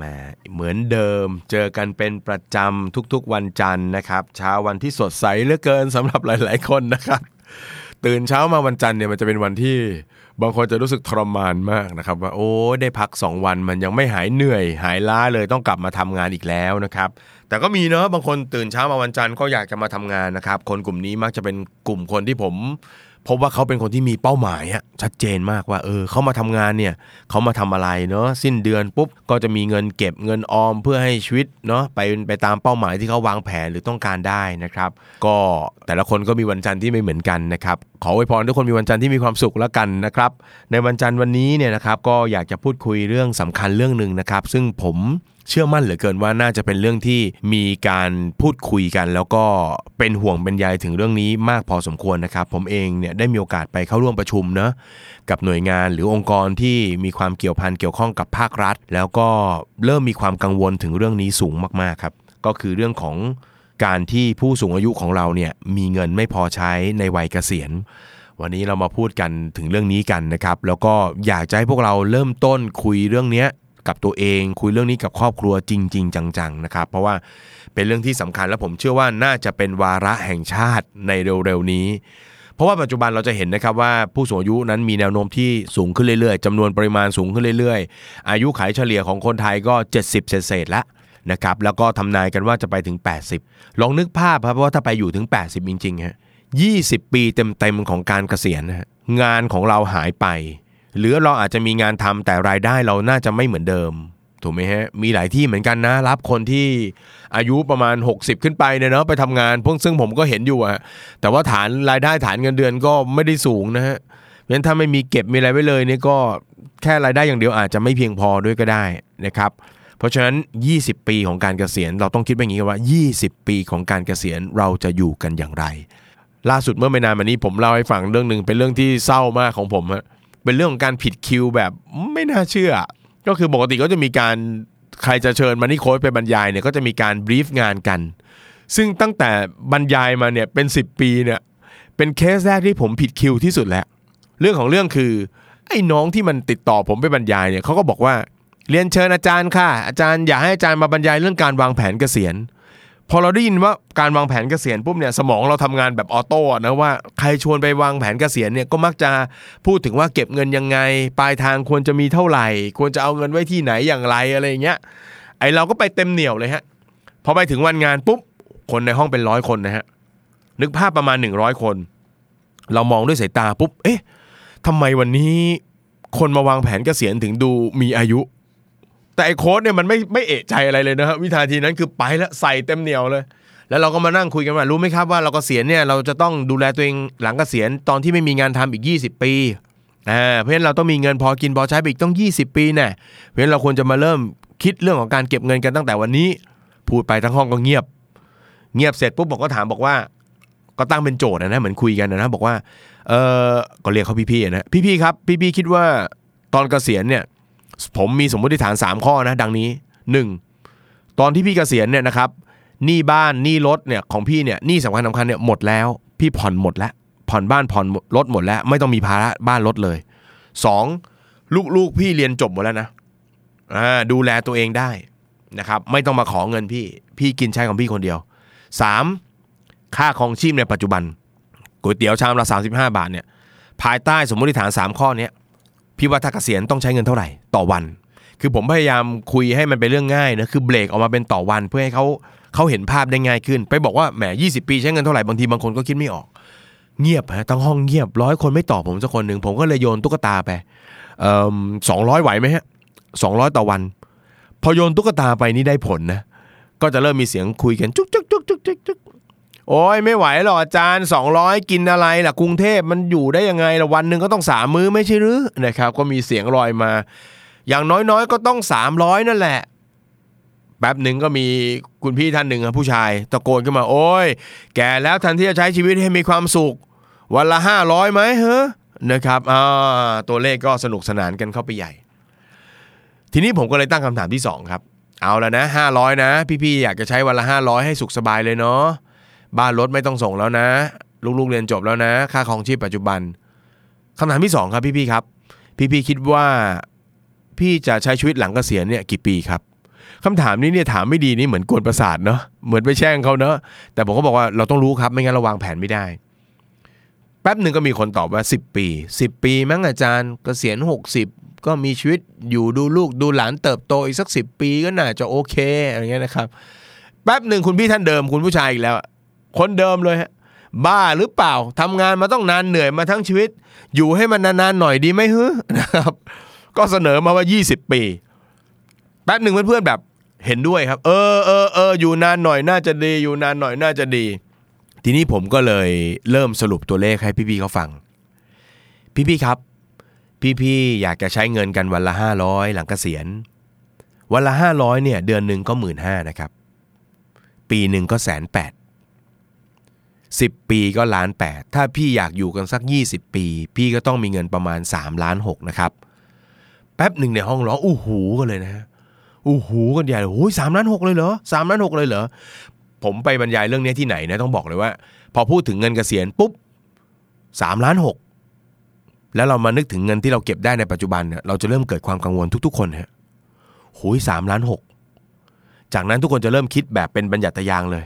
แหมเหมือนเดิมเจอกันเป็นประจำทุกๆวันจันทร์นะครับเช้าวันที่สดใสเหลือเกินสำหรับหลาย ๆ คนนะครับตื่นเช้ามาวันจันทร์เนี่ยมันจะเป็นวันที่บางคนจะรู้สึกทรมานมากนะครับ ว่าโอ้ได้พัก 2 วันมันยังไม่หายเหนื่อย หายล้าเลยต้องกลับมาทำงานอีกแล้วนะครับ แต่ก็มีเนาะบางคนตื่นเช้ามาวันจันทร์ก็อยากจะมาทำงานนะครับ คนกลุ่มนี้มักจะเป็นกลุ่มคนที่ผม พบว่าเขาเป็นคนที่มีเป้าหมายอะชัดเจนมากว่าเออเขามาทำงานเนี่ยเขามาทำอะไรเนาะสิ้นเดือนปุ๊บก็จะมีเงินเก็บเงินออมเพื่อให้ชีวิตเนาะไปไปตามเป้าหมายที่เขาวางแผนหรือต้องการได้นะครับ ก็แต่ละคนก็มีวันจันทร์ที่ไม่เหมือนกันนะครับขออวยพรทุกคนมีวันจันทร์ที่มีความสุขแล้วกันนะครับในวันจันทร์วันนี้เนี่ยนะครับก็อยากจะพูดคุยเรื่องสำคัญเรื่องหนึ่งนะครับ ซึ่งผม เชื่อมั่นเหลือเกินว่าน่าจะเป็นเรื่องที่มีการพูดคุยกัน แล้วก็เป็นห่วงเป็นใยถึงเรื่องนี้มากพอสมควรนะครับ ผมเองเนี่ยได้มีโอกาสไปเข้าร่วมประชุมเนะกับหน่วยงานหรือองค์กรที่มีความเกี่ยวพันเกี่ยวข้องกับภาครัฐ แล้วก็เริ่มมีความกังวลถึงเรื่องนี้สูงมากๆครับ ก็คือเรื่องของการที่ผู้สูงอายุของเราเนี่ยมีเงินไม่พอใช้ในวัยเกษียณวันนี้เรามาพูดกันถึงเรื่องนี้กันนะครับ แล้วก็อยากจะให้พวกเราเริ่มต้นคุยเรื่องเนี้ย กับตัวเอง คุยเรื่องนี้กับครอบครัวจริง ๆ จังๆนะครับ เพราะว่าเป็นเรื่องที่สำคัญและผมเชื่อว่าน่าจะเป็นวาระแห่งชาติในเร็วๆนี้ เพราะว่าปัจจุบันเราจะเห็นนะครับว่าผู้สูงอายุนั้นมีแนวโน้มที่สูงขึ้นเรื่อยๆจำนวนปริมาณสูงขึ้นเรื่อยๆ อายุขัยเฉลี่ยของคนไทยก็ 70 เศษๆแล้วนะครับแล้วก็ทำนายกันว่าจะไปถึง 80 ลองนึกภาพครับว่าถ้าไปอยู่ถึง 80 จริงๆฮะ20 ปีเต็มๆของการเกษียณงานของเราหายไป หรือเราอาจจะมีงานทำแต่รายได้เราน่าจะไม่เหมือนเดิม ถูกไหมฮะ มีหลายที่เหมือนกันนะ รับคนที่อายุประมาณ 60 ขึ้นไปเนี่ยเนาะไปทำงานพวกซึ่งผมก็เห็นอยู่อะแต่ว่าฐานรายได้ฐานเงินเดือนก็ไม่ได้สูงนะฮะเพราะฉะนั้นถ้าไม่มีเก็บมีอะไรไว้เลยเนี่ยก็แค่รายได้อย่างเดียวอาจจะไม่เพียงพอด้วยก็ได้นะครับเพราะฉะนั้น 20 ปีของการเกษียณ เราต้องคิดแบบนี้ว่า 20 ปีของการเกษียณเราจะอยู่กันอย่างไร ล่าสุดเมื่อไม่นานมานี้ผมเล่าให้ฟังเรื่องหนึ่งเป็นเรื่องที่เศร้ามากของผมฮะ เป็นเรื่องของการผิดคิวแบบไม่น่าเชื่อ ก็คือปกติก็จะมีการใครจะเชิญมานี่โค้ชไปบรรยายเนี่ยก็จะมีการบรีฟงานกัน ซึ่งตั้งแต่บรรยายมาเนี่ยเป็น 10 ปีเนี่ยเป็นเคสแรกที่ผมผิดคิวที่สุดแล้ว เรื่องของเรื่องคือไอ้น้องที่มันติดต่อผมไปบรรยายเนี่ยเขาก็บอกว่าเรียนเชิญอาจารย์ค่ะ อาจารย์อยากให้อาจารย์มาบรรยายเรื่องการวางแผนเกษียณ พอเราได้ยินว่าการวางแผนเกษียณปุ๊บเนี่ยสมองเราทำงานแบบออโต้นะว่าใครชวนไปวางแผนเกษียณเนี่ยก็มักจะพูดถึงว่าเก็บเงินยังไง ปลายทางควรจะมีเท่าไหร่ ควรจะเอาเงินไว้ที่ไหนอย่างไรอะไรอย่างเงี้ยไอเราก็ไปเต็มเหนียวเลยฮะพอไปถึงวันงานปุ๊บคนในห้องเป็นร้อยคนนะฮะนึกภาพประมาณ 100 คน เรามองด้วยสายตาปุ๊บเอ๊ะทำไมวันนี้คนมาวางแผนเกษียณถึงดูมีอายุ แต่ไอ้โค้ดเนี่ยมันไม่ไม่เอะใจอะไรเลยนะครับวินาทีนั้นคือไปแล้วใส่เต็มเหนียวเลย แล้วเราก็มานั่งคุยกันว่ารู้ไหมครับว่าเรากเกษียณเนี่ยเราจะต้องดูแลตัวเองหลังเกษียณตอนที่ไม่มีงานทำอีก 20 ปีอ่าเพราะฉะนั้นเราต้องมีเงินพอกินพอใช้ไปอีกต้อง 20 ปีแน่เพราะฉะนั้นเราควรจะมาเริ่มคิดเรื่องของการเก็บเงินกันตั้งแต่วันนี้ พูดไปทั้งห้องก็เงียบ เงียบเสร็จปุ๊บบอกก็ถามบอกว่า ก็ตั้งเป็นโจทย์นะเหมือนคุยกันนะบอกว่าเออก็เรียกเขาพี่ๆนะพี่ๆครับ พี่ๆคิดว่าตอนเกษียณเนี่ย ผมมีสมมติฐาน 3 ข้อนะ ดังนี้ 1. ตอนที่พี่เกษียณเนี่ยนะครับหนี้บ้านหนี้รถเนี่ยของพี่เนี่ยหนี้สำคัญสำคัญเนี่ยหมดแล้ว พี่ผ่อนหมดแล้ว ผ่อนบ้านผ่อนรถหมดแล้ว ไม่ต้องมีภาระบ้านรถเลย 2. ลูกๆพี่เรียนจบหมดแล้วนะดูแลตัวเองได้นะครับไม่ต้องมาขอเงินพี่ พี่กินใช้ของพี่คนเดียว 3. ค่าของชีพในปัจจุบันก๋วยเตี๋ยวชามละ35 บาทเนี่ยภายใต้สมมติฐาน 3 ข้อเนี้ย พี่ว่าถ้าเกษียณต้องใช้เงินเท่าไหร่ต่อวัน คือผมพยายามคุยให้มันเป็นเรื่องง่ายนะคือเบรกออกมาเป็นต่อวันเพื่อให้เขาเขาเห็นภาพได้ง่ายขึ้น ไปบอกว่าแหม20 ปีใช้เงินเท่าไหร่บางทีบางคนก็คิดไม่ออก เงียบฮะทั้งห้องเงียบร้อยคนไม่ตอบผมสักคนหนึ่งผมก็เลยโยนตุ๊กตาไปสองร้อยไหวไหมฮะสองร้อยต่อวัน พอโยนตุ๊กตาไปนี่ได้ผลนะก็จะเริ่มมีเสียงคุยกันจุกจุกจุกจุกจุกจุก โอ้ยไม่ไหวหรอกอาจารย์ 200 กินอะไรล่ะกรุงเทพมันอยู่ได้ยังไงละวันหนึ่งก็ต้องสามมื้อไม่ใช่หรือนะครับ ก็มีเสียงลอยมา อย่างน้อยๆ ก็ต้อง 300 นั่นแหละแป๊บหนึ่งก็มีคุณพี่ท่านหนึ่งครับผู้ชาย ตะโกนขึ้นมา โอ้ยแก่แล้วทันที่จะใช้ชีวิตให้มีความสุข วันละห้าร้อยไหมเฮ้นะครับอ่าตัวเลขก็สนุกสนานกันเข้าไปใหญ่ ทีนี้ผมก็เลยตั้งคำถามที่สองครับ เอาแล้วนะห้าร้อยนะ พี่ๆอยากจะใช้วันละห้าร้อยให้สุขสบายเลยเนาะ บ้านรถไม่ต้องส่งแล้วนะ ลูกๆเรียนจบแล้วนะ ค่าครองชีพปัจจุบันคำถามที่สองครับพี่ๆครับ พี่ๆคิดว่าพี่จะใช้ชีวิตหลังเกษียณเนี่ยกี่ปีครับคำถามนี้เนี่ยถามไม่ดีนี่เหมือนกวนประสาทเนาะเหมือนไปแช่งเขาเนาะแต่ผมก็บอกว่าเราต้องรู้ครับไม่งั้นเราวางแผนไม่ได้ แป๊บหนึ่งก็มีคนตอบว่า 10 ปี 10 ปีมั้งอาจารย์เกษียณ 60 ก็มีชีวิตอยู่ดูลูกดูหลานเติบโตอีกสัก 10 ปีก็น่าจะโอเคอะไรเงี้ยนะครับแป๊บหนึ่งคุณพี่ท่านเดิมคุณผู้ชายอีกแล้ว คนเดิมเลยฮะบ้าหรือเปล่าทำงานมาต้องนานเหนื่อยมาทั้งชีวิต อยู่ให้มันนานๆหน่อยดีไหมฮึนะครับ ก็เสนอมาว่า 20 ปีแป๊บหนึ่งเพื่อนๆแบบเห็นด้วยครับ เออเออเอออยู่นานหน่อยน่าจะดีอยู่นานหน่อยน่าจะดี ทีนี้ผมก็เลยเริ่มสรุปตัวเลขให้พี่ๆเขาฟัง พี่ๆครับ พี่ๆอยากจะใช้เงินกันวันละ 500 หลังเกษียณวันละ 500เนี่ยเดือนหนึ่งก็หมื่นห้านะครับ ปีหนึ่งก็แสนแปด สิบปีก็ล้านแปดถ้าพี่อยากอยู่กันสัก 20 ปี พี่ก็ต้องมีเงินประมาณ3ล้านหกนะครับแป๊บหนึ่งในห้องร้องอู้หูกันเลยนะฮะอู้หูกันใหญ่เลยโอ้ยสามล้านหกเลยเหรอสามล้านหกเลยเหรอผมไปบรรยายเรื่องนี้ที่ไหนนะต้องบอกเลยว่า พอพูดถึงเงินเกษียณปุ๊บสามล้านหกแล้วเรามานึกถึงเงินที่เราเก็บได้ในปัจจุบันเนี่ยเราจะเริ่มเกิดความกังวลทุกๆ คนฮะหูยสามล้านหกจากนั้นทุกคนจะเริ่มคิดแบบเป็นบัญญัติยางเลย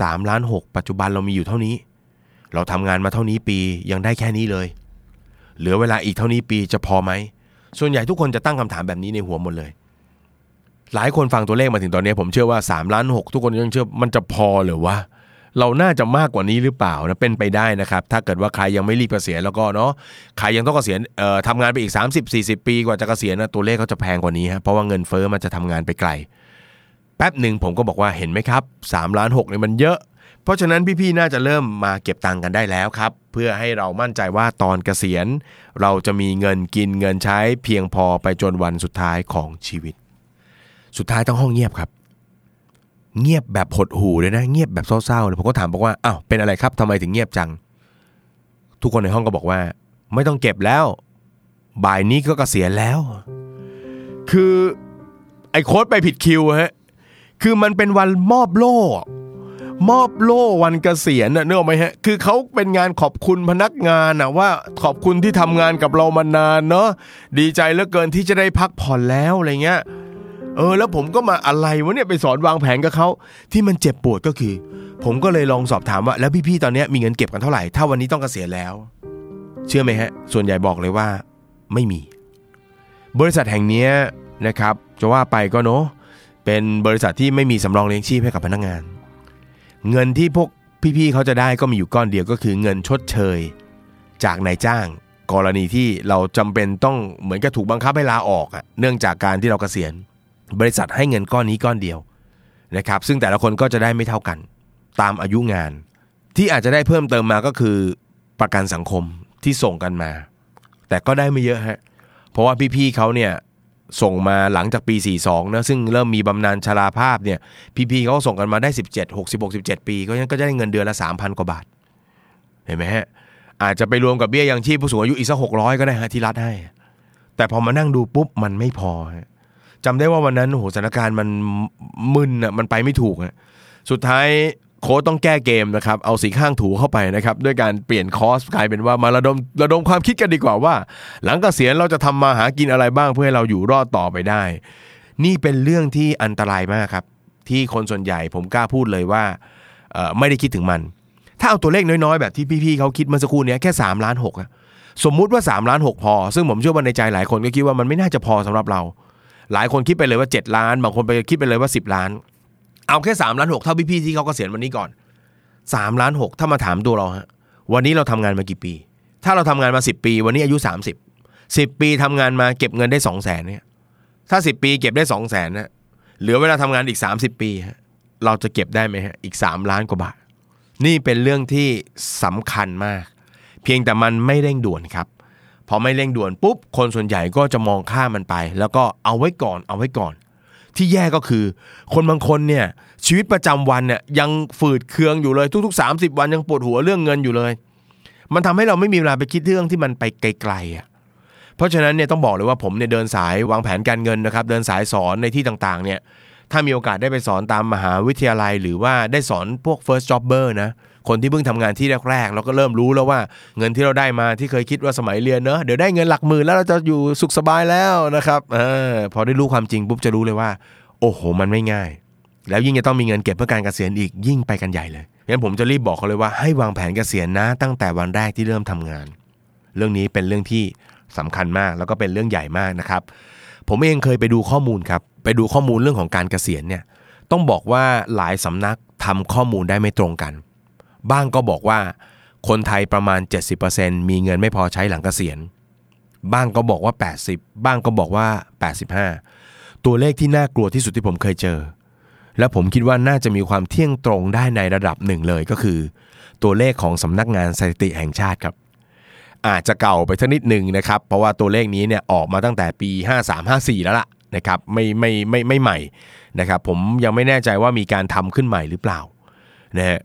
สามล้านหกปัจจุบันเรามีอยู่เท่านี้ เราทำงานมาเท่านี้ปียังได้แค่นี้เลย เหลือเวลาอีกเท่านี้ปีจะพอไหม ส่วนใหญ่ทุกคนจะตั้งคำถามแบบนี้ในหัวหมดเลย หลายคนฟังตัวเลขมาถึงตอนนี้ ผมเชื่อว่า3ล้าน6ทุกคนยังเชื่อมันจะพอหรือวะเราน่าจะมากกว่านี้หรือเปล่านะเป็นไปได้นะครับ ถ้าเกิดว่าใครยังไม่รีบเกษียณแล้วก็เนาะใครยังต้องเกษียณเอ่อทำงานไปอีก 30-40 ปีกว่าจะเกษียณนะตัวเลขเขาจะแพงกว่านี้ฮะเพราะว่าเงินเฟ้อมันจะทำงานไปไกล แป๊บหนึ่งผมก็บอกว่าเห็นไหมครับ3ล้าน6เนี่ยมันเยอะ เพราะฉะนั้นพี่ๆน่าจะเริ่มมาเก็บตังค์กันได้แล้วครับ เพื่อให้เรามั่นใจว่าตอนเกษียณ เราจะมีเงินกินเงินใช้เพียงพอไปจนวันสุดท้ายของชีวิต สุดท้ายต้องห้องเงียบครับ เงียบแบบหดหูเลยนะ เงียบแบบเศร้าๆเลยผมก็ถามบอกว่าอ้าวเป็นอะไรครับทำไมถึงเงียบจัง ทุกคนในห้องก็บอกว่า ไม่ต้องเก็บแล้ว บ่ายนี้ก็เกษียณแล้ว คือไอ้โค้ดไปผิดคิวฮะ คือมันเป็นวันมอบโล่ มอบโล่วันเกษียณน่ะเนกออกไหมฮะ คือเขาเป็นงานขอบคุณพนักงานน่ะว่าขอบคุณที่ทำงานกับเรามานานเนาะดีใจเหลือเกินที่จะได้พักผ่อนแล้วอะไรเงี้ยเออแล้วผมก็มาอะไรวะเนี่ยไปสอนวางแผนกับเขาที่มันเจ็บปวดก็คือ ผมก็เลยลองสอบถามว่า แล้วพี่ๆตอนนี้มีเงินเก็บกันเท่าไหร่ถ้าวันนี้ต้องเกษียณแล้ว เชื่อไหมฮะ ส่วนใหญ่บอกเลยว่า ไม่มี บริษัทแห่งนี้นะครับ จะว่าไปก็เนาะ เป็นบริษัทที่ไม่มีสำรองเลี้ยงชีพให้กับพนักงาน เงินที่พวกพี่ๆเขาจะได้ก็มีอยู่ก้อนเดียวก็คือเงินชดเชย จากนายจ้าง กรณีที่เราจำเป็นต้องเหมือนกับถูกบังคับให้ลาออกอะเนื่องจากการที่เราเกษียณ บริษัทให้เงินก้อนนี้ก้อนเดียวนะครับ ซึ่งแต่ละคนก็จะได้ไม่เท่ากัน ตามอายุงาน ที่อาจจะได้เพิ่มเติมมาก็คือประกันสังคมที่ส่งกันมา แต่ก็ได้ไม่เยอะฮะเพราะว่าพี่ๆเขาเนี่ย ส่งมาหลังจากปี 42 นะ ซึ่งเริ่มมีบำนาญชราภาพเนี่ย พี่ๆเขาก็ส่งกันมาได้ 17 66 17ปีก็ยังก็จะได้เงินเดือนละ 3,000 กว่าบาท เห็นไหมฮะ อาจจะไปรวมกับเบี้ยยังชีพผู้สูงอายุอีกสักหกร้อยก็ได้ฮะที่รัฐให้ แต่พอมานั่งดูปุ๊บมันไม่พอจำได้ว่าวันนั้นโหสถานการณ์มันมึนอะมันไปไม่ถูกฮะสุดท้าย โค้ชต้องแก้เกมนะครับเอาสีข้างถูเข้าไปนะครับด้วยการเปลี่ยนคอสกลายเป็นว่ามาระดมระดมความคิดกันดีกว่าว่า หลังเกษียณเราจะทำมาหากินอะไรบ้างเพื่อให้เราอยู่รอดต่อไปได้ นี่เป็นเรื่องที่อันตรายมากครับที่คนส่วนใหญ่ผมกล้าพูดเลยว่าไม่ได้คิดถึงมัน ถ้าเอาตัวเลขน้อยๆ แบบที่พี่ๆเขาคิดเมื่อสักครู่นี้แค่3ล้าน6อะสมมุติว่า3ล้าน6พอ ซึ่งผมเชื่อว่าในใจหลายคนก็คิดว่ามันไม่น่าจะพอสำหรับเรา หลายคนคิดไปเลยว่า 7 ล้าน บางคนไปคิดไปเลยว่า 10 ล้าน เอาแค่3ล้าน6เท่าพี่ๆที่เขาเกษียณวันนี้ก่อน3ล้าน6ถ้ามาถามตัวเราฮะวันนี้เราทำงานมากี่ปี ถ้าเราทำงานมา 10 ปี วันนี้อายุ 30 10 ปีทำงานมาเก็บเงินได้ 2 0 0แสนเนี่ยถ้า 10 ปีเก็บได้ 2 0 0แสนนะเหลือเวลาทำงานอีก 30 ปีฮะเราจะเก็บได้ไหมฮะอีก 3 ล้านกว่าบาท นี่เป็นเรื่องที่สำคัญมาก เพียงแต่มันไม่เร่งด่วนครับพอไม่เร่งด่วนปุ๊บคนส่วนใหญ่ก็จะมองข้ามมันไป แล้วก็เอาไว้ก่อนเอาไว้ก่อน ที่แย่ก็คือ คนบางคนเนี่ยชีวิตประจำวันเนี่ยยังฝืดเคืองอยู่เลยทุก ๆ 30 วันยังปวดหัวเรื่องเงินอยู่เลย มันทำให้เราไม่มีเวลาไปคิดเรื่องที่มันไปไกลๆอะเพราะฉะนั้นเนี่ยต้องบอกเลยว่าผมเนี่ยเดินสายวางแผนการเงินนะครับ เดินสายสอนในที่ต่างๆ เนี่ย ถ้ามีโอกาสได้ไปสอนตามมหาวิทยาลัย หรือว่าได้สอนพวก first jobber นะคนที่เพิ่งทำงานที่แรกๆเราก็เริ่มรู้แล้วว่าเงินที่เราได้มาที่เคยคิดว่าสมัยเรียนเนอะเดี๋ยวได้เงินหลักหมื่นแล้วเราจะอยู่สุขสบายแล้วนะครับออพอได้รู้ความจริงปุ๊บจะรู้เลยว่า โอ้โห มันไม่ง่าย แล้วยิ่งจะต้องมีเงินเก็บเพื่อการเกษียณอีกยิ่งไปกันใหญ่เลยงั้นผมจะรีบบอกเขาเลยว่าให้วางแผนเกษียณนะ ตั้งแต่วันแรกที่เริ่มทำงาน เรื่องนี้เป็นเรื่องที่สำคัญมากแล้วก็เป็นเรื่องใหญ่มากนะครับ ผมเองเคยไปดูข้อมูลครับ ไปดูข้อมูลเรื่องของการเกษียณเนี่ย ต้องบอกว่าหลายสำนักทำข้อมูลได้ไม่ตรงกัน บ้างก็บอกว่า คนไทยประมาณ 70%มีเงินไม่พอใช้หลังเกษียณ บ้างก็บอกว่า 80 บ้างก็บอกว่า 85 ตัวเลขที่น่ากลัวที่สุดที่ผมเคยเจอ และผมคิดว่าน่าจะมีความเที่ยงตรงได้ในระดับหนึ่งเลยก็คือ ตัวเลขของสำนักงานสถิติแห่งชาติครับ อาจจะเก่าไปสักนิดหนึ่งนะครับ เพราะว่าตัวเลขนี้เนี่ยออกมาตั้งแต่ปี 53-54 แล้วล่ะนะครับไม่ไม่ไม่ไม่ใหม่นะครับผมยังไม่แน่ใจว่ามีการทำขึ้นใหม่หรือเปล่านะฮะ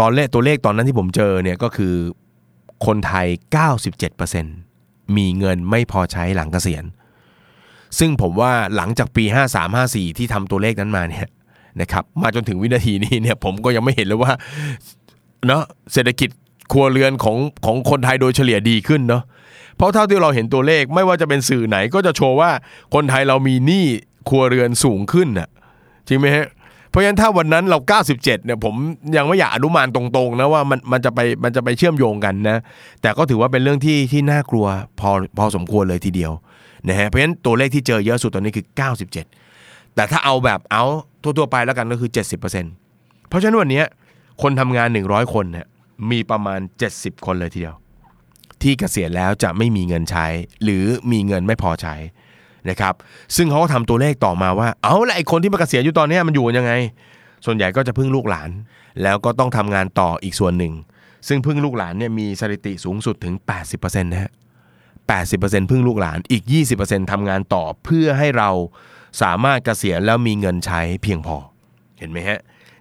ตอนเลขตัวเลขตอนนั้นที่ผมเจอเนี่ยก็คือคนไทย 97%มีเงินไม่พอใช้หลังเกษียณ ซึ่งผมว่าหลังจากปี 53-54 ที่ทำตัวเลขนั้นมาเนี่ยนะครับมาจนถึงวินาทีนี้เนี่ยผมก็ยังไม่เห็นเลยว่าเนาะเศรษฐกิจ ครัวเรือนของของคนไทยโดยเฉลี่ยดีขึ้นเนาะเพราะเท่าที่เราเห็นตัวเลขไม่ว่าจะเป็นสื่อไหนก็จะโชว์ว่าคนไทยเรามีหนี้ครัวเรือนสูงขึ้นน่ะจริงไหมฮะเพราะฉะนั้นถ้าวันนั้นเรา 97 เนี่ยผมยังไม่อยากอนุมานตรงๆนะว่ามันมันจะไปมันจะไปเชื่อมโยงกันนะ แต่ก็ถือว่าเป็นเรื่องที่ที่น่ากลัวพอพอสมควรเลยทีเดียวนะฮะเพราะฉะนั้นตัวเลขที่เจอเยอะสุดตอนนี้คือ 97 แต่ถ้าเอาแบบเอาทั่วๆไปแล้วกันก็คือ 70%เพราะฉะนั้นวันนี้คนทำงาน 100 คนเนี่ย มีประมาณ 70 คนเลยทีเดียว ที่เกษียณแล้วจะไม่มีเงินใช้ หรือมีเงินไม่พอใช้นะครับซึ่งเขาก็ทำตัวเลขต่อมาว่า เอาละไอคนที่มาเกษียณอยู่ตอนนี้มันอยู่ยังไง ส่วนใหญ่ก็จะพึ่งลูกหลาน แล้วก็ต้องทำงานต่ออีกส่วนหนึ่ง ซึ่งพึ่งลูกหลานเนี่ยมีสถิติสูงสุดถึง 80%นะฮะ80%พึ่งลูกหลานอีก 20%ทำงานต่อเพื่อให้เราสามารถเกษียณแล้วมีเงินใช้เพียงพอเห็นไหมฮะ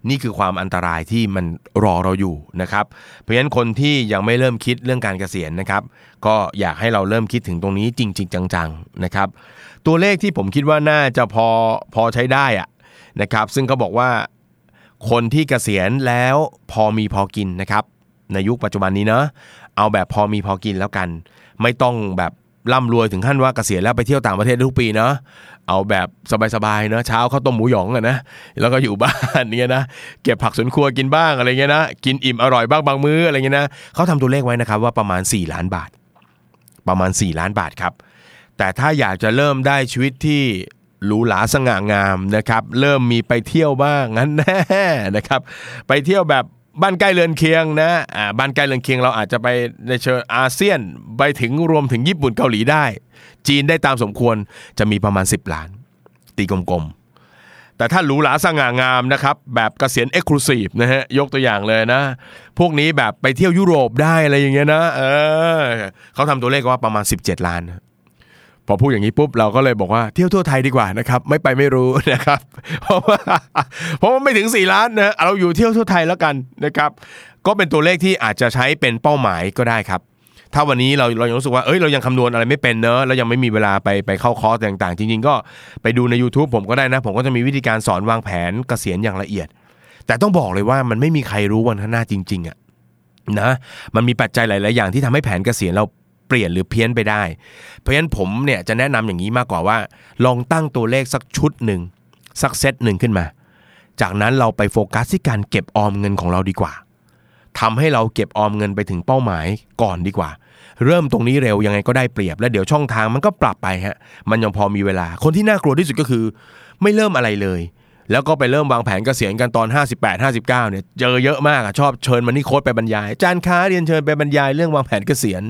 นี่คือความอันตรายที่มันรอเราอยู่นะครับ เพราะฉะนั้นคนที่ยังไม่เริ่มคิดเรื่องการเกษียณนะครับ ก็อยากให้เราเริ่มคิดถึงตรงนี้จริง ๆ จังๆนะครับ ตัวเลขที่ผมคิดว่าน่าจะพอพอใช้ได้อะนะครับ ซึ่งเขาบอกว่าคนที่เกษียณแล้วพอมีพอกินนะครับ ในยุคปัจจุบันนี้เนาะเอาแบบพอมีพอกินแล้วกัน ไม่ต้องแบบ ร่ำรวยถึงขั้นว่าเกษียณแล้วไปเที่ยวต่างประเทศทุกปีเนาะเอาแบบสบายๆเนาะเช้าข้าวต้มหมูหยองอะนะแล้วก็อยู่บ้านเนี่ยนะเก็บผักสวนครัวกินบ้างอะไรเงี้ยนะกินอิ่มอร่อยบ้างบางมื้ออะไรเงี้ยนะเขาทำตัวเลขไว้นะครับว่าประมาณ 4 ล้านบาท ประมาณ 4 ล้านบาทครับ แต่ถ้าอยากจะเริ่มได้ชีวิตที่หรูหราสง่างามนะครับ เริ่มมีไปเที่ยวบ้างงั้นแน่นะครับ ไปเที่ยวแบบ บ้านใกล้เรือนเคียงนะอ่าบ้านใกล้เรือนเคียงเราอาจจะไปในเชิงอาเซียนไปถึงรวมถึงญี่ปุ่นเกาหลีได้ จีนได้ตามสมควรจะมีประมาณ 10 ล้าน ตีกลมๆ แต่ถ้าหรูหราสง่างามนะครับ แบบกเกษียณเอ็กซ์คลูซีฟนะฮะยกตัวอย่างเลยนะ พวกนี้แบบไปเที่ยวยุโรปได้อะไรอย่างเงี้ยนะเออเขาทำตัวเลขว่าประมาณ 17 ล้าน พอพูดอย่างนี้ปุ๊บเราก็เลยบอกว่าเที่ยวทั่วไทยดีกว่านะครับไม่ไปไม่รู้นะครับเพราะว่าเพราะว่าไม่ถึง 4 ล้านนะเราอยู่เที่ยวทั่วไทยแล้วกันนะครับก็เป็นตัวเลขที่อาจจะใช้เป็นเป้าหมายก็ได้ครับถ้าวันนี้เราเรายังรู้สึกว่าเอ้ยเรายังคำนวณอะไรไม่เป็นเนอะแล้วยังไม่มีเวลาไปไปเข้าคอร์สต่างๆ จริง ๆ ก็ไปดูใน YouTube ผมก็ได้นะ ผมก็จะมีวิธีการสอนวางแผนเกษียณอย่างละเอียด แต่ต้องบอกเลยว่ามันไม่มีใครรู้วันข้างหน้าจริง ๆอะนะมันมีปัจจัยหลาย ๆ อย่างที่ทำให้แผนเกษียณเรา ปลี่ยนหรือเพี้ยนไปได้ เพราะฉะนั้นผมเนี่ยจะแนะนำอย่างนี้มากกว่าว่า ลองตั้งตัวเลขสักชุดหนึ่งสักเซตหนึ่งขึ้นมา จากนั้นเราไปโฟกัสที่การเก็บออมเงินของเราดีกว่าทำให้เราเก็บออมเงินไปถึงเป้าหมายก่อนดีกว่า เริ่มตรงนี้เร็วยังไงก็ได้เปรียบ แล้วเดี๋ยวช่องทางมันก็ปรับไปฮะมันยังพอมีเวลา คนที่น่ากลัวที่สุดก็คือ ไม่เริ่มอะไรเลยแล้วก็ไปเริ่มวางแผนเกษียณกันตอน 58 59เนี่ยเจอเยอะมากอะชอบเชิญมันนี่โค้ดไปบรรยายจารย์ค้าเรียนเชิญไปบรรยายเรื่องวางแผนเกษียณ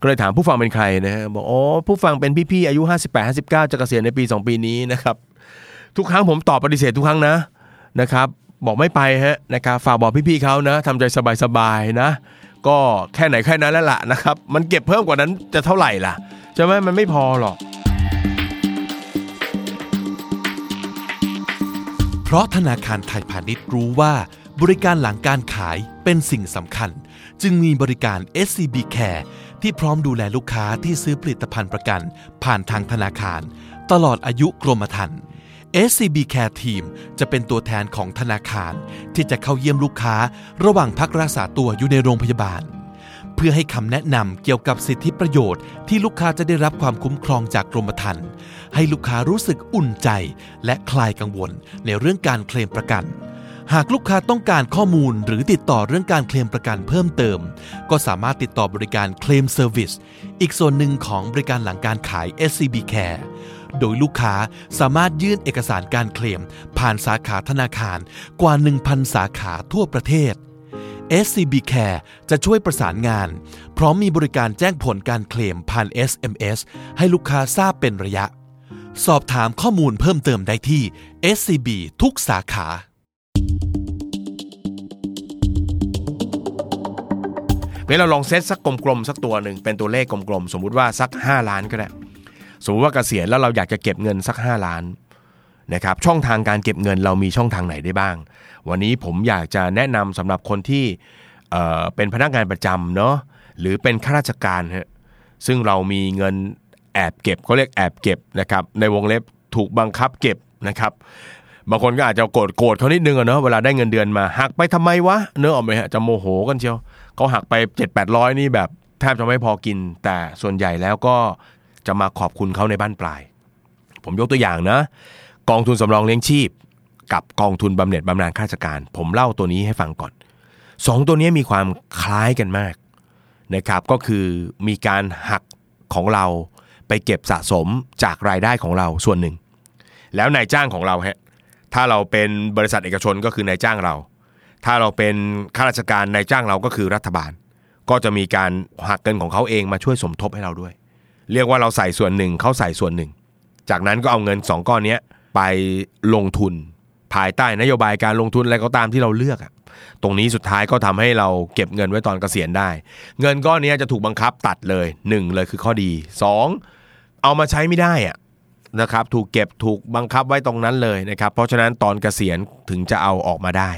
ก็เลยถามผู้ฟังเป็นใครนะฮะบอกอ๋อผู้ฟังเป็นพี่ๆอายุ 58 59 จะเกษียณในปี 2 ปีนี้นะครับทุกครั้งผมตอบปฏิเสธทุกครั้งนะนะครับบอกไม่ไปฮะนะครับฝากบอกพี่ๆเขานะทำใจสบายๆนะ ก็แค่ไหนแค่นั้นแล้วล่ะนะครับมันเก็บเพิ่มกว่านั้นจะเท่าไหร่ล่ะใช่ไหมมันไม่พอหรอก เพราะธนาคารไทยพาณิชย์รู้ว่าบริการหลังการขายเป็นสิ่งสำคัญ จึงมีบริการ SCB Care ที่พร้อมดูแลลูกค้าที่ซื้อผลิตภัณฑ์ประกัน ผ่านทางธนาคาร ตลอดอายุกรมธรรม์ SCB Care Team จะเป็นตัวแทนของธนาคาร ที่จะเข้าเยี่ยมลูกค้าระหว่างพักรักษาตัวอยู่ในโรงพยาบาล เพื่อให้คำแนะนำเกี่ยวกับสิทธิประโยชน์ ที่ลูกค้าจะได้รับความคุ้มครองจากกรมธรรม์ให้ลูกค้ารู้สึกอุ่นใจ และคลายกังวลในเรื่องการเคลมประกัน หากลูกค้าต้องการข้อมูลหรือติดต่อเรื่องการเคลมประกันเพิ่มเติม ก็สามารถติดต่อบริการเคลมเซอร์วิสอีกส่วนหนึ่งของบริการหลังการขาย SCB Care โดยลูกค้าสามารถยื่นเอกสารการเคลม ผ่านสาขาธนาคารกว่า 1,000 สาขาทั่วประเทศ SCB Care จะช่วยประสานงาน พร้อมมีบริการแจ้งผลการเคลมผ่าน SMS ให้ลูกค้าทราบเป็นระยะ สอบถามข้อมูลเพิ่มเติมได้ที่ SCB ทุกสาขา เมื่อเราลองเซตสักกลมๆสักตัวหนึ่งเป็นตัวเลขกลมๆสมมุติว่าสัก 5 ล้านก็ได้สมมติว่าเกษียณแล้วเราอยากจะเก็บเงินสัก 5 ล้านนะครับช่องทางการเก็บเงินเรามีช่องทางไหนได้บ้าง วันนี้ผมอยากจะแนะนำสำหรับคนที่เเป็นพนักงานประจำเนาะหรือเป็นข้าราชการฮะซึ่งเรามีเงินแอบเก็บเขาเรียกแอบเก็บนะครับในวงเล็บถูกบังคับเก็บนะครับบางคนก็อาจจะโกรธโกรธเขานิดนึงอะเนาะเวลาได้เงินเดือนมาหักไปทำไมวะเนื้อออกไหมฮะจะโมโหกันเชียว เขาหักไป 7 8 0 0 นี่แบบแทบจะไม่พอกิน แต่ส่วนใหญ่แล้วก็จะมาขอบคุณเขาในบ้านปลาย ผมยกตัวอย่างนะ กองทุนสำรองเลี้ยงชีพ กับกองทุนบำเหน็จบำนาญข้าราชการ ผมเล่าตัวนี้ให้ฟังก่อนสองตัวนี้มีความคล้ายกันมากนะครับก็คือมีการหักของเราไปเก็บสะสมจากรายได้ของเราส่วนหนึ่ง แล้วนายจ้างของเราฮะถ้าเราเป็นบริษัทเอกชนก็คือนายจ้างเรา ถ้าเราเป็นข้าราชการนายจ้างเราก็คือรัฐบาล ก็จะมีการหักเงินของเขาเองมาช่วยสมทบให้เราด้วย เรียกว่าเราใส่ส่วนหนึ่งเขาใส่ส่วนหนึ่ง จากนั้นก็เอาเงิน 2 ก้อนนี้ไปลงทุน ภายใต้นโยบายการลงทุนอะไรก็ตามที่เราเลือกอะตรงนี้สุดท้ายก็ทำให้เราเก็บเงินไว้ตอนเกษียณได้ เงินก้อนนี้จะถูกบังคับตัดเลยหนึ่งเลยคือข้อดีสองเอามาใช้ไม่ได้อะนะครับถูกเก็บถูกบังคับไว้ตรงนั้นเลยนะครับเพราะฉะนั้นตอนเกษียณถึงจะเอาออกมาได้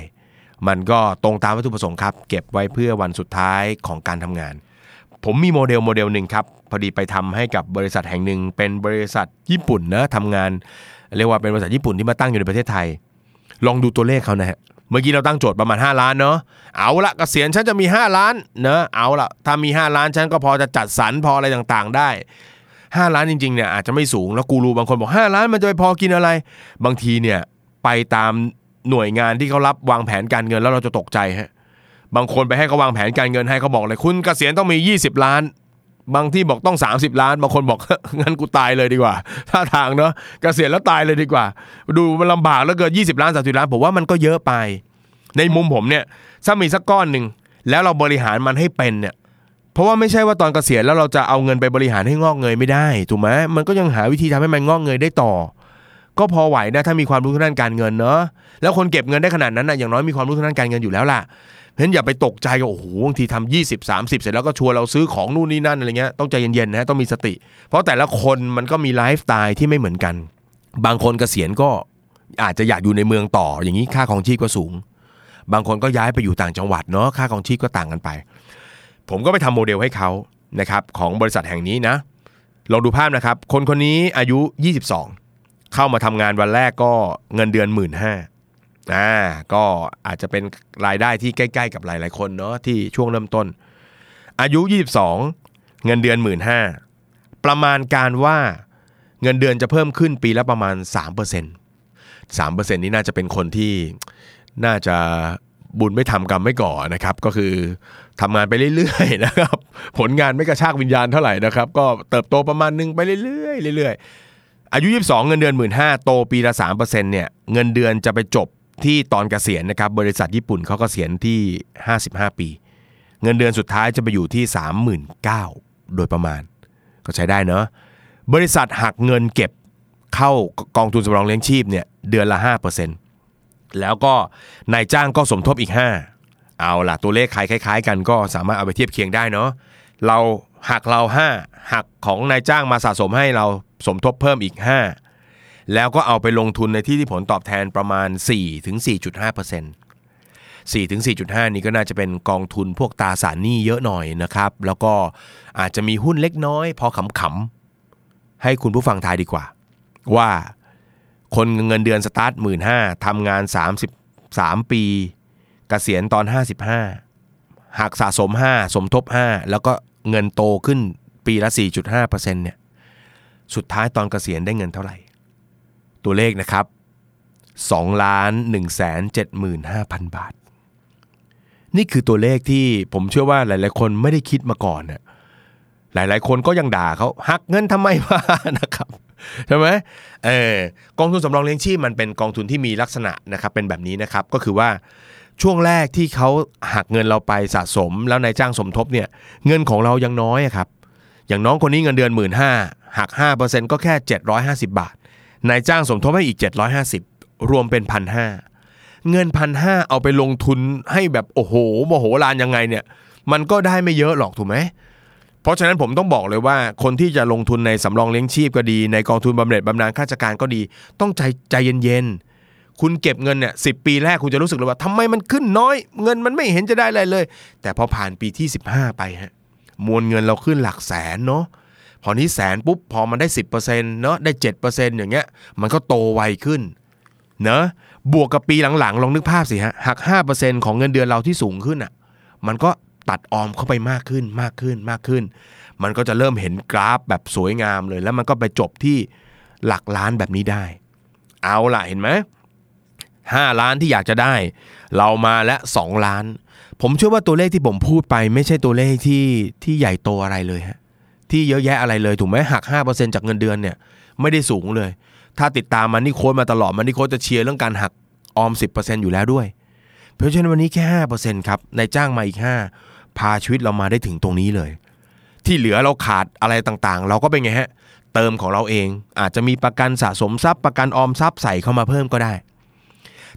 มันก็ตรงตามวัตถุประสงค์ครับ เก็บไว้เพื่อวันสุดท้ายของการทำงาน ผมมีโมเดลโมเดลหนึ่งครับ พอดีไปทำให้กับบริษัทแห่งหนึ่ง เป็นบริษัทญี่ปุ่นนะทำงาน เรียกว่าเป็นบริษัทญี่ปุ่นที่มาตั้งอยู่ในประเทศไทย ลองดูตัวเลขเขานะฮะเมื่อกี้เราตั้งโจทย์ประมาณ 5 ล้านเนาะ เอาละเกษียณฉันจะมี 5 ล้านเนอะเอาละถ้ามี 5 ล้านฉันก็พอจะจัดสรรพออะไรต่างๆ ได้ 5 ล้านจริงๆเนี่ยอาจจะไม่สูงแล้วกูรูบางคนบอก 5 ล้านมันจะไปพอกินอะไร บางทีเนี่ยไปตาม หน่วยงานที่เขารับวางแผนการเงินแล้วเราจะตกใจฮะบางคนไปให้เขาวางแผนการเงินให้เขาบอกเลยคุณเกษียณต้องมี 20 ล้าน บางที่บอกต้อง 30 ล้าน บางคนบอกงั้นกูตายเลยดีกว่าถ้าทางเนาะเกษียณแล้วตายเลยดีกว่า ดูมันลำบากแล้วเกิน20 ล้าน30ล้านผมว่ามันก็เยอะไป ในมุมผมเนี่ยถ้ามีสักก้อนหนึ่งแล้วเราบริหารมันให้เป็นเนี่ยเพราะว่าไม่ใช่ว่าตอนเกษียณแล้วเราจะเอาเงินไปบริหารให้งอกเงยไม่ได้ถูกไหมมันก็ยังหาวิธีทำให้มันงอกเงยได้ต่อ ก็พอไหวนะถ้ามีความรู้ทางด้านการเงินเนาะแล้วคนเก็บเงินได้ขนาดนั้นนะอย่างน้อยมีความรู้ทางด้านการเงินอยู่แล้วล่ะเพราะฉะนั้นอย่าไปตกใจกับโอ้โหบางทีทำยี่สิบสามสิบเสร็จแล้วก็ชวนเราซื้อของนู่นนี่นั่นอะไรเงี้ยต้องใจเย็นๆนะต้องมีสติ เพราะแต่ละคนมันก็มีไลฟ์สไตล์ที่ไม่เหมือนกัน บางคนเกษียณก็อาจจะอยากอยู่ในเมืองต่ออย่างนี้ค่าของชีพก็สูง บางคนก็ย้ายไปอยู่ต่างจังหวัดเนาะค่าของชีพก็ต่างกันไป ผมก็ไปทำโมเดลให้เขานะครับของบริษัทแห่งนี้นะลองดูภาพนะครับ คนคนนี้อายุ 22 เข้ามาทำงานวันแรกก็เงินเดือน1 5ื่นห้าอ่าก็อาจจะเป็นรายได้ที่ใกล้ ๆ กับหลาย ๆ คนเนาะที่ช่วงเริ่มต้น อายุ 22 เงินเดือน1 5ื่นห้าประมาณการว่าเงินเดือนจะเพิ่มขึ้นปีละประมาณ 3% 3%นี่น่าจะเป็นคนที่น่าจะบุญไม่ทำกรรมไม่ก่อนะครับ ก็คือทำงานไปเรื่อยๆนะครับ ผลงานไม่กระชากวิญญาณเท่าไหร่นะครับ ก็เติบโตประมาณนึงไปเรื่อยๆเรื่อยๆ อายุ 22 เงินเดือน 1 5ื่นโตปีละ3%เนี่ยเงินเดือนจะไปจบที่ตอนเกษียณนะครับบริษัทญี่ปุ่นเขาเกษียณที่ 55 ปี เงินเดือนสุดท้ายจะไปอยู่ที่ 39,000โดยประมาณ ก็ใช้ได้เนาะบริษัทหักเงินเก็บเข้ากองทุนสำรองเลี้ยงชีพเนี่ยเดือนละ 5%แล้วก็นายจ้างก็สมทบอีก 5 เอาล่ะตัวเลขใครคล้ายๆ กันก็สามารถเอาไปเทียบเคียงได้เนาะเราหักเรา 5 หักของนายจ้างมาสะสมให้เรา สมทบเพิ่มอีก 5 แล้วก็เอาไปลงทุนในที่ที่ผลตอบแทนประมาณ4ถึง4.5% 4ถึง4.5 นี้ก็น่าจะเป็นกองทุนพวกตราสารหนี้เยอะหน่อยนะครับ แล้วก็อาจจะมีหุ้นเล็กน้อย พอขำๆ ให้คุณผู้ฟังทายดีกว่า ว่าคนเงินเดือนสตาร์ทหมื่นห้าทำงาน 33 ปีกเกษียณตอน 55หักสะสม 5 สมทบ 5 แล้วก็เงินโตขึ้นปีละ 4.5%เนี่ย สุดท้ายตอนเกษียณได้เงินเท่าไหร่ ตัวเลขนะครับ2ล้าน1แสน75,000 บาท นี่คือตัวเลขที่ผมเชื่อว่าหลาย ๆ คนไม่ได้คิดมาก่อนน่ะหลาย ๆ คนก็ยังด่าเขาหักเงินทำไมวะนะครับใช่ไหมเออกองทุนสำรองเลี้ยงชีพมันเป็นกองทุนที่มีลักษณะนะครับเป็นแบบนี้นะครับก็คือว่าช่วงแรกที่เขาหักเงินเราไปสะสม แล้วนายจ้างสมทบเนี่ยเงินของเรายังน้อยอะครับ อย่างน้องคนนี้เงินเดือน 1 5ื่นหัก5%ก็แค่ 750 บาท นายจ้างสมทบให้อีก 750 รวมเป็นพันห้าเงินพันห้าเอาไปลงทุนให้แบบโอ้โหโมโหลานยังไงเนี่ย มันก็ได้ไม่เยอะหรอกถูกไหมเพราะฉะนั้นผมต้องบอกเลยว่า คนที่จะลงทุนในสำรองเลี้ยงชีพก็ดี ในกองทุนบำเหน็จบำนาญข้าราชการก็ดี ต้องใจใจเย็นๆคุณเก็บเงินเนี่ยสิปีแรกคุณจะรู้สึกเลยว่าทำไมมันขึ้นน้อย เงินมันไม่เห็นจะได้อะไรเลย แต่พอผ่านปีที่ 15 ไปฮะ มวลเงินเราขึ้นหลักแสนเนาะพอนี้แสนปุ๊บพอมันได้ 10%เนาะได้ 7%อย่างเงี้ย มันก็โตไวขึ้นเนาะบวกกับปีหลังๆ ลองนึกภาพสิฮะหัก 5%ของเงินเดือนเราที่สูงขึ้นอะมันก็ตัดออมเข้าไปมากขึ้นมากขึ้นมากขึ้น มันก็จะเริ่มเห็นกราฟแบบสวยงามเลย แล้วมันก็ไปจบที่หลักล้านแบบนี้ได้ เอาล่ะเห็นไหมห้าล้านที่อยากจะได้ เรามาและสองล้าน ผมเชื่อว่าตัวเลขที่ผมพูดไป ไม่ใช่ตัวเลขที่ที่ใหญ่โตอะไรเลยฮะที่เยอะแยะอะไรเลยถูกไหมหัก 5%จากเงินเดือนเนี่ยไม่ได้สูงเลย ถ้าติดตามมันนี่โค้ดมาตลอดมันนี่โค้ดจะเชียร์เรื่องการหักออม 10%อยู่แล้วด้วย เพราะฉะนั้นวันนี้แค่ 5%ครับนายจ้างมาอีก 5 พาชีวิตเรามาได้ถึงตรงนี้เลย ที่เหลือเราขาดอะไรต่างๆ เราก็เป็นไงฮะเติมของเราเอง อาจจะมีประกันสะสมทรัพย์ประกันออมทรัพย์ใส่เข้ามาเพิ่มก็ได้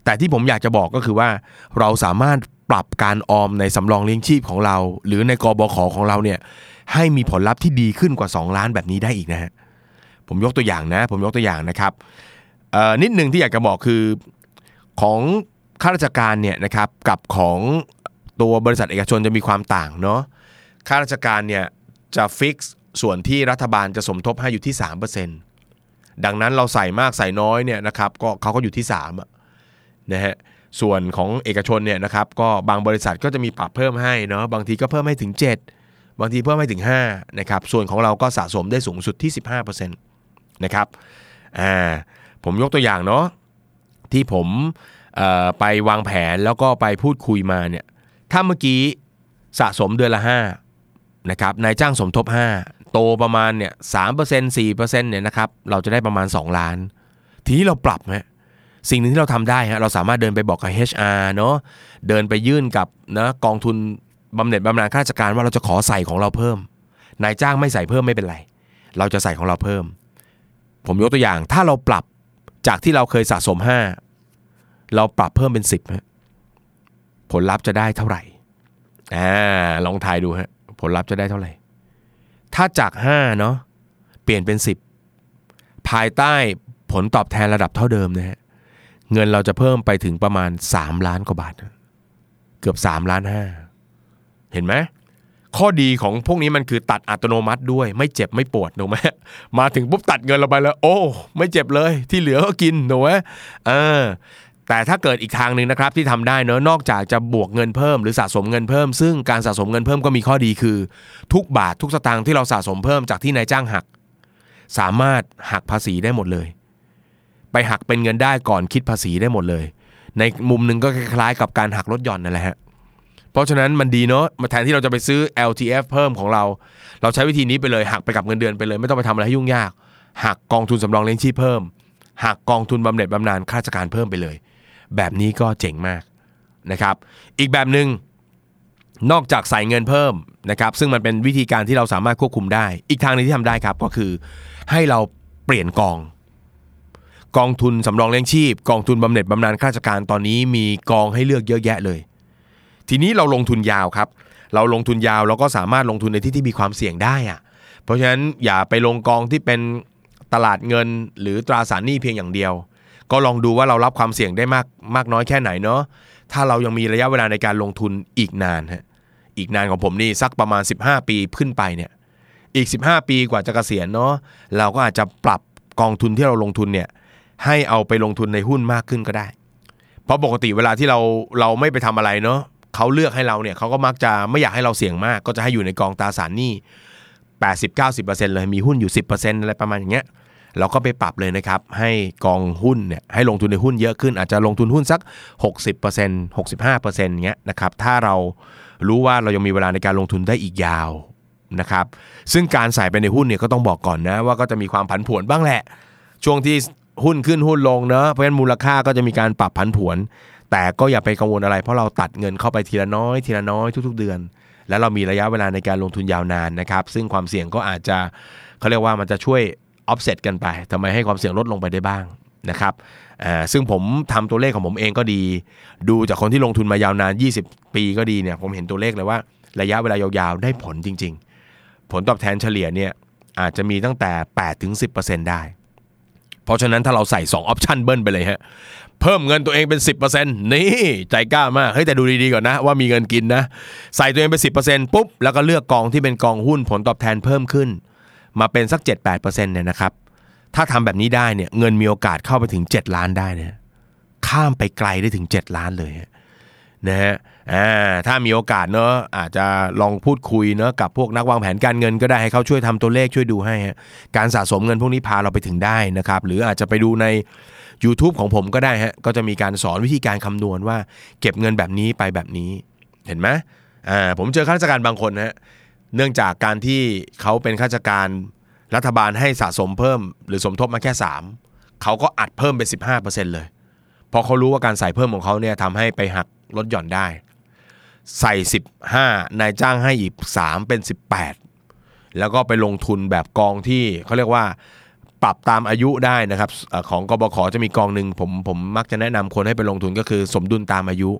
แต่ที่ผมอยากจะบอกก็คือว่า เราสามารถ ปรับการออมในสำรองเลี้ยงชีพของเรา หรือในกบขของเราเนี่ยให้มีผลลัพธ์ที่ดีขึ้นกว่า 2 ล้านแบบนี้ได้อีกนะฮะผมยกตัวอย่างนะ ผมยกตัวอย่างนะครับนิดหนึ่งที่อยากจะบอกคือของข้าราชการเนี่ยนะครับกับของตัวบริษัทเอกชนจะมีความต่างเนาะข้าราชการเนี่ยจะฟิกซ์ส่วนที่รัฐบาลจะสมทบให้อยู่ที่ 3%ดังนั้นเราใส่มากใส่น้อยเนี่ยนะครับก็เขาก็อยู่ที่3นะฮะ ส่วนของเอกชนเนี่ยนะครับก็บางบริษัทก็จะมีปรับเพิ่มให้เนาะบางทีก็เพิ่มให้ถึง 7 บางทีเพิ่มให้ถึง5นะครับส่วนของเราก็สะสมได้สูงสุดที่ 15%นะครับอ่าผมยกตัวอย่างเนาะที่ผมไปวางแผนแล้วก็ไปพูดคุยมาเนี่ยถ้าเมื่อกี้สะสมเดือนละ5นะครับนายจ้างสมทบ 5 โตประมาณเนี่ยสามเปอร์เซ็นต์สี่เปอร์เซ็นต์เนี่ยนะครับเราจะได้ประมาณ 2 ล้าน ทีนี้เราปรับฮะ สิ่งหนึ่งที่เราทำได้ฮะเราสามารถเดินไปบอกกับ HR เนาะเดินไปยื่นกับนะกองทุนบำเหน็จบำนาญข้าราชการว่าเราจะขอใส่ของเราเพิ่ม นายจ้างไม่ใส่เพิ่มไม่เป็นไร เราจะใส่ของเราเพิ่ม ผมยกตัวอย่างถ้าเราปรับจากที่เราเคยสะสม 5 เราปรับเพิ่มเป็น 10ฮะผลลัพธ์จะได้เท่าไหร่อ่าลองทายดูฮะผลลัพธ์จะได้เท่าไหร่ ถ้าจาก5เนาะเปลี่ยนเป็น 10 ภายใต้ผลตอบแทนระดับเท่าเดิมนะฮะ เงินเราจะเพิ่มไปถึงประมาณ 3 ล้านกว่าบาท เกือบ 3 ล้านห้าเห็นไหมข้อดีของพวกนี้มันคือตัดอัตโนมัติด้วย ไม่เจ็บไม่ปวดถูกไหมมาถึงปุ๊บตัดเงินเราไปแล้ว โอ้ ไม่เจ็บเลยที่เหลือก็กินถูกไหมเออแต่ถ้าเกิดอีกทางหนึ่งนะครับที่ทำได้เนอะนอกจากจะบวกเงินเพิ่มหรือสะสมเงินเพิ่ม ซึ่งการสะสมเงินเพิ่มก็มีข้อดีคือ ทุกบาททุกสตางค์ที่เราสะสมเพิ่มจากที่นายจ้างหัก สามารถหักภาษีได้หมดเลย ไปหักเป็นเงินได้ก่อนคิดภาษีได้หมดเลย ในมุมหนึ่งก็คล้ายๆ กับการหักลดหย่อนนั่นแหละฮะเพราะฉะนั้นมันดีเนาะมาแทนที่เราจะไปซื้อ LTF เพิ่มของเรา เราใช้วิธีนี้ไปเลยหักไปกับเงินเดือนไปเลย ไม่ต้องไปทำอะไรให้ยุ่งยาก หักกองทุนสำรองเลี้ยงชีพเพิ่ม หักกองทุนบำเหน็จบำนาญข้าราชการเพิ่มไปเลย แบบนี้ก็เจ๋งมากนะครับ อีกแบบหนึง่งนอกจากใส่เงินเพิ่มนะครับซึ่งมันเป็นวิธีการที่เราสามารถควบคุมได้ อีกทางนึงที่ทำได้ครับก็คือให้เราเปลี่ยนกอง กองทุนสำรองเลี้ยงชีพ กองทุนบำเหน็จบำนาญข้าราชการตอนนี้มีกองให้เลือกเยอะแยะเลย ทีนี้เราลงทุนยาวครับ เราลงทุนยาวเราก็สามารถลงทุนในที่ที่มีความเสี่ยงได้อะเพราะฉะนั้นอย่าไปลงกองที่เป็นตลาดเงิน หรือตราสารหนี้เพียงอย่างเดียว ก็ลองดูว่าเรารับความเสี่ยงได้มากมากน้อยแค่ไหนเนาะถ้าเรายังมีระยะเวลาในการลงทุนอีกนานฮะอีกนานของผมนี่สักประมาณ 15 ปีขึ้นไปเนี่ยอีก 15 ปีกว่าจะเกษียณเนาะเราก็อาจจะปรับกองทุนที่เราลงทุนเนี่ย ให้เอาไปลงทุนในหุ้นมากขึ้นก็ได้ เพราะปกติเวลาที่เราเราไม่ไปทำอะไรเนาะเขาเลือกให้เราเนี่ยเขาก็มักจะไม่อยากให้เราเสี่ยงมาก ก็จะให้อยู่ในกองตราสารหนี้80-90%เลยมีหุ้นอยู่ 10%อะไรประมาณอย่างเงี้ยเราก็ไปปรับเลยนะครับ ให้กองหุ้นเนี่ยให้ลงทุนในหุ้นเยอะขึ้น อาจจะลงทุนหุ้นสัก 60% 65%เงี้ยนะครับถ้าเรารู้ว่าเรายังมีเวลาในการลงทุนได้อีกยาวนะครับซึ่งการใส่ไปในหุ้นเนี่ยก็ต้องบอกก่อนนะว่าก็จะมีความผันผวนบ้างแหละ ช่วงที่ หุ้นขึ้นหุ้นลงเนอะเพราะฉะนั้นมูลค่าก็จะมีการปรับผันผวน แต่ก็อย่าไปกังวลอะไร เพราะเราตัดเงินเข้าไปทีละน้อยทีละน้อยทุก ๆ เดือน แล้วเรามีระยะเวลาในการลงทุนยาวนานนะครับ ซึ่งความเสี่ยงก็อาจจะเขาเรียกว่ามันจะช่วย offset กันไปทำไมให้ความเสี่ยงลดลงไปได้บ้างนะครับซึ่งผมทำตัวเลขของผมเองก็ดี ดูจากคนที่ลงทุนมายาวนาน 20 ปีก็ดีเนี่ยผมเห็นตัวเลขเลยว่าระยะเวลายาวๆ ได้ผลจริง ๆ ผลตอบแทนเฉลี่ยเนี่ยอาจจะมีตั้งแต่ 8-10%ได้ เพราะฉะนั้นถ้าเราใส่2ออปชันเบิ้ลไปเลยฮะเพิ่มเงินตัวเองเป็น 10%นี่ใจกล้ามากเฮ้ยแต่ดูดีๆก่อนนะ ว่ามีเงินกินนะ ใส่ตัวเองเป็น10%ปุ๊บ แล้วก็เลือกกองที่เป็นกองหุ้นผลตอบแทนเพิ่มขึ้น มาเป็นสัก 7-8%เนี่ยนะครับถ้าทำแบบนี้ได้เนี่ยเงินมีโอกาสเข้าไปถึง 7 ล้านได้เนี่ยข้ามไปไกลได้ถึง 7 ล้านเลย นะฮะอ่าถ้ามีโอกาสเนาะอาจจะลองพูดคุยเนาะกับพวกนักวางแผนการเงินก็ได้ให้เขาช่วยทำตัวเลขช่วยดูให้การสะสมเงินพวกนี้พาเราไปถึงได้นะครับ หรืออาจจะไปดูใน YouTube ของผมก็ได้ฮะก็จะมีการสอนวิธีการคำนวณว่า เก็บเงินแบบนี้ไปแบบนี้เห็นไหมอ่าผมเจอข้าราชการบางคนฮะเนื่องจากการที่เขาเป็นข้าราชการรัฐบาลให้สะสมเพิ่ม หรือสมทบมาแค่ 3เขาก็อัดเพิ่มเป็น15%เลยเพราะเขารู้ว่าการใส่เพิ่มของเขาเนี่ยทำให้ไปหัก ลดหย่อนได้ ใส่ 15 นายจ้างให้อีก 3 เป็น 18 แล้วก็ไปลงทุนแบบกองที่เขาเรียกว่าปรับตามอายุได้นะครับของกบขจะมีกองหนึ่งผมผมมักจะแนะนำคนให้ไปลงทุนก็คือสมดุลตามอายุ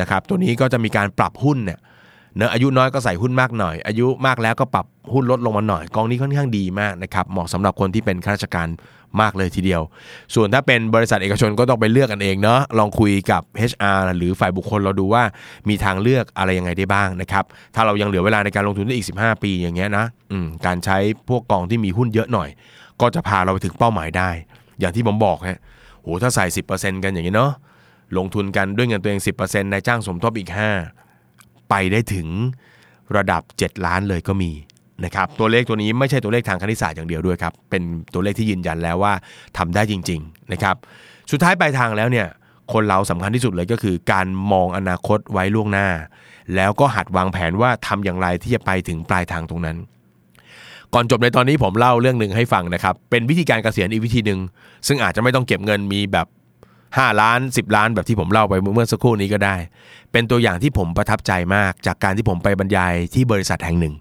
นะครับตัวนี้ก็จะมีการปรับหุ้นเนี่ยเนื้ออายุน้อยก็ใส่หุ้นมากหน่อย อายุมากแล้วก็ปรับหุ้นลดลงมาหน่อย กองนี้ค่อนข้างดีมากนะครับเหมาะสำหรับคนที่เป็นข้าราชการ มากเลยทีเดียว ส่วนถ้าเป็นบริษัทเอกชนก็ต้องไปเลือกกันเองเนาะลองคุยกับ HR หรือฝ่ายบุคคลเราดูว่ามีทางเลือกอะไรยังไงได้บ้างนะครับถ้าเรายังเหลือเวลาในการลงทุนได้อีก 15 ปีอย่างเงี้ยนะการใช้พวกกองที่มีหุ้นเยอะหน่อย ก็จะพาเราไปถึงเป้าหมายได้ อย่างที่ผมบอกฮะโหถ้าใส่ 10%กันอย่างนี้เนาะลงทุนกันด้วยเงินตัวเอง 10%นายจ้างสมทบอีก 5 ไปได้ถึงระดับ 7 ล้านเลยก็มี นะครับตัวเลขตัวนี้ไม่ใช่ตัวเลขทางคณิตศาสตร์อย่างเดียวด้วยครับเป็นตัวเลขที่ยืนยันแล้วว่าทำได้จริงๆนะครับสุดท้ายปลายทางแล้วเนี่ยคนเราสำคัญที่สุดเลยก็คือ การมองอนาคตไว้ล่วงหน้า แล้วก็หัดวางแผนว่าทำอย่างไรที่จะไปถึงปลายทางตรงนั้น ก่อนจบในตอนนี้ผมเล่าเรื่องหนึ่งให้ฟังนะครับเป็นวิธีการเกษียณอีกวิธีหนึ่งซึ่งอาจจะไม่ต้องเก็บเงินมีแบบ5 ล้าน 10 ล้านแบบที่ผมเล่าไปเมื่อสักครู่นี้ก็ได้ เป็นตัวอย่างที่ผมประทับใจมากจากการที่ผมไปบรรยายที่บริษัทแห่งหนึ่ง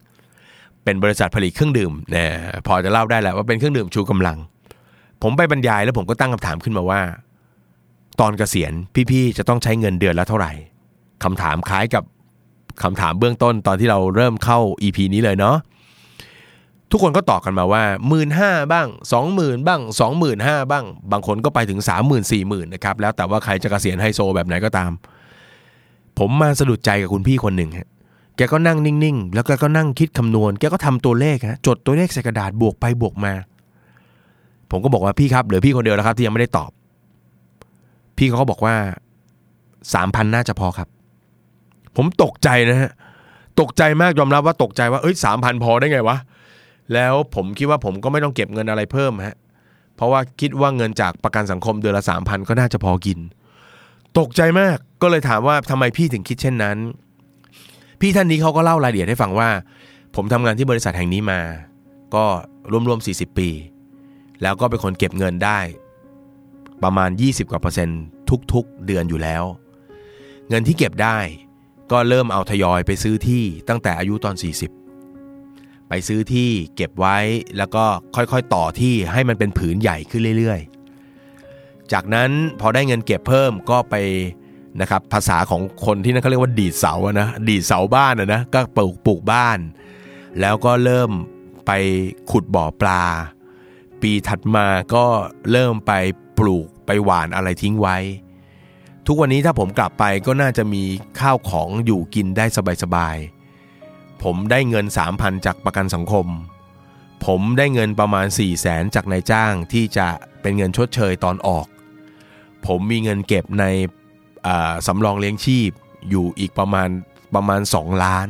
เป็นบริษัทผลิตเครื่องดื่มนะพอจะเล่าได้แหละว่าเป็นเครื่องดื่มชูกำลัง ผมไปบรรยายแล้วผมก็ตั้งคำถามขึ้นมาว่า ตอนเกษียณพี่ๆจะต้องใช้เงินเดือนละเท่าไหร่คำถามคล้ายกับคำถามเบื้องต้นตอนที่เราเริ่มเข้า EP นี้เลยเนาะทุกคนก็ตอบกันมาว่าหมื่นห้าบ้างสองหมื่นบ้างสองหมื่นห้าบ้าง บางคนก็ไปถึงสามหมื่นสี่หมื่นนะครับแล้วแต่ว่าใครจะเกษียณไฮโซแบบไหนก็ตาม ผมมาสะดุดใจกับคุณพี่คนหนึ่งฮะ แกก็นั่งนิ่งๆ แล้วแกก็นั่งคิดคำนวณ แกก็ทำตัวเลขฮะจดตัวเลขใส่กระดาษบวกไปบวกมา ผมก็บอกว่าพี่ครับเหลือพี่คนเดียวแล้วครับ ที่ยังไม่ได้ตอบ พี่เขาก็บอกว่าสามพันน่าจะพอครับ ผมตกใจนะฮะตกใจมากยอมรับว่าตกใจว่าเอ้ยสามพันพอได้ไงวะแล้วผมคิดว่าผมก็ไม่ต้องเก็บเงินอะไรเพิ่มฮะเพราะว่าคิดว่าเงินจากประกันสังคมเดือนละสามพันก็น่าจะพอกิน ตกใจมากก็เลยถามว่าทำไมพี่ถึงคิดเช่นนั้น พี่ท่านนี้เขาก็เล่ารายละเอียดให้ฟังว่า ผมทำงานที่บริษัทแห่งนี้มา ก็รวมๆ40 ปี แล้วก็เป็นคนเก็บเงินได้ ประมาณ 20กว่าเปอร์เซ็นต์ทุกๆ เดือนอยู่แล้ว เงินที่เก็บได้ก็เริ่มเอาทยอยไปซื้อที่ตั้งแต่อายุตอน 40 ไปซื้อที่เก็บไว้แล้วก็ค่อยๆต่อที่ให้มันเป็นผืนใหญ่ขึ้นเรื่อยๆ จากนั้นพอได้เงินเก็บเพิ่มก็ไป นะครับภาษาของคนที่นั่นเขาเรียกว่าดีดเสาอะนะดีดเสาบ้านอะนะก็ปลูกปลูกบ้าน แล้วก็เริ่มไปขุดบ่อปลา ปีถัดมาก็เริ่มไปปลูกไปหวานอะไรทิ้งไว้ ทุกวันนี้ถ้าผมกลับไปก็น่าจะมีข้าวของอยู่กินได้สบายๆผมได้เงิน 3,000 จากประกันสังคม ผมได้เงินประมาณ 4 0 0แสนจากนายจ้างที่จะเป็นเงินชดเชยตอนออก ผมมีเงินเก็บใน สำรองเลี้ยงชีพอยู่อีกประมาณประมาณ 2 ล้าน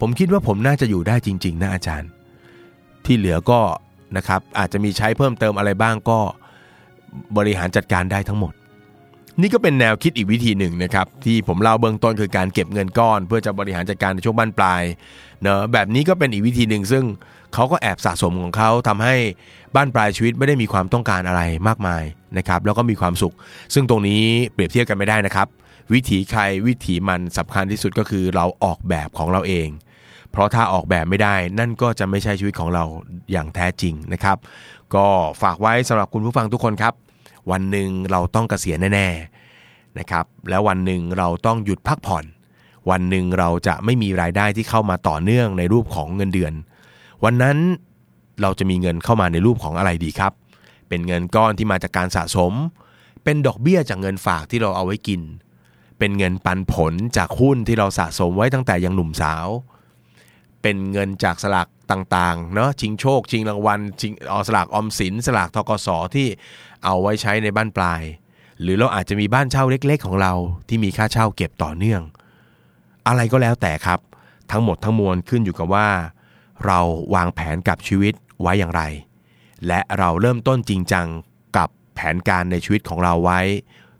ผมคิดว่าผมน่าจะอยู่ได้จริง ๆ นะอาจารย์ ที่เหลือก็นะครับอาจจะมีใช้เพิ่มเติมอะไรบ้างก็บริหารจัดการได้ทั้งหมด นี่ก็เป็นแนวคิดอีกวิธีหนึ่งนะครับ ที่ผมเล่าเบื้องต้นคือการเก็บเงินก้อน เพื่อจะบริหารจัดการในช่วงบ้านปลายเนอะแบบนี้ก็เป็นอีกวิธีหนึ่งซึ่ง เขาก็แอบสะสมของเขาทำให้บ้านปลายชีวิตไม่ได้มีความต้องการอะไรมากมายนะครับแล้วก็มีความสุข ซึ่งตรงนี้เปรียบเทียบกันไม่ได้นะครับ วิถีใครวิถีมันสำคัญที่สุดก็คือเราออกแบบของเราเอง เพราะถ้าออกแบบไม่ได้นั่นก็จะไม่ใช่ชีวิตของเราอย่างแท้จริงนะครับ ก็ฝากไว้สำหรับคุณผู้ฟังทุกคนครับ วันหนึ่งเราต้องเกษียณแน่ๆนะครับแล้ววันหนึ่งเราต้องหยุดพักผ่อนวันหนึ่งเราจะไม่มีรายได้ที่เข้ามาต่อเนื่องในรูปของเงินเดือน วันนั้นเราจะมีเงินเข้ามาในรูปของอะไรดีครับ เป็นเงินก้อนที่มาจากการสะสม เป็นดอกเบี้ยจากเงินฝากที่เราเอาไว้กิน เป็นเงินปันผลจากหุ้นที่เราสะสมไว้ตั้งแต่ยังหนุ่มสาว เป็นเงินจากสลากต่างๆ เนาะชิงโชค ชิงรางวัลชิงเอสลากออมสิน สลากทกสที่เอาไว้ใช้ในบ้านปลาย หรือเราอาจจะมีบ้านเช่าเล็ก ๆ ของเราที่มีค่าเช่าเก็บต่อเนื่อง อะไรก็แล้วแต่ครับ ทั้งหมดทั้งมวลขึ้นอยู่กับว่า เราวางแผนกับชีวิตไว้อย่างไร และเราเริ่มต้นจริงจังกับแผนการในชีวิตของเราไว้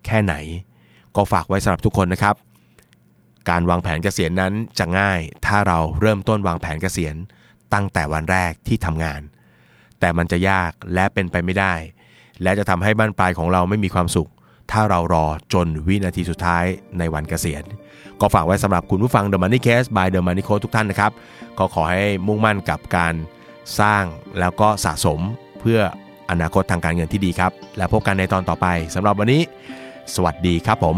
แค่ไหน ก็ฝากไว้สำหรับทุกคนนะครับ การวางแผนเกษียณนั้นจะง่าย ถ้าเราเริ่มต้นวางแผนเกษียณตั้งแต่วันแรกที่ทำงาน แต่มันจะยากและเป็นไปไม่ได้ และจะทำให้บ้านปลายของเราไม่มีความสุข ถ้าเรารอจนวินาทีสุดท้ายในวันเกษียณ ก็ฝากไว้สำหรับคุณผู้ฟัง The Money Case by The Money Coach ทุกท่านนะครับ ก็ขอให้มุ่งมั่นกับการสร้างแล้วก็สะสมเพื่ออนาคตทางการเงินที่ดีครับ แล้วพบกันในตอนต่อไปสำหรับวันนี้ สวัสดีครับผม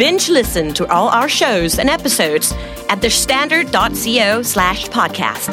Binge listen to all our shows and episodes at thestandard.co slash podcast.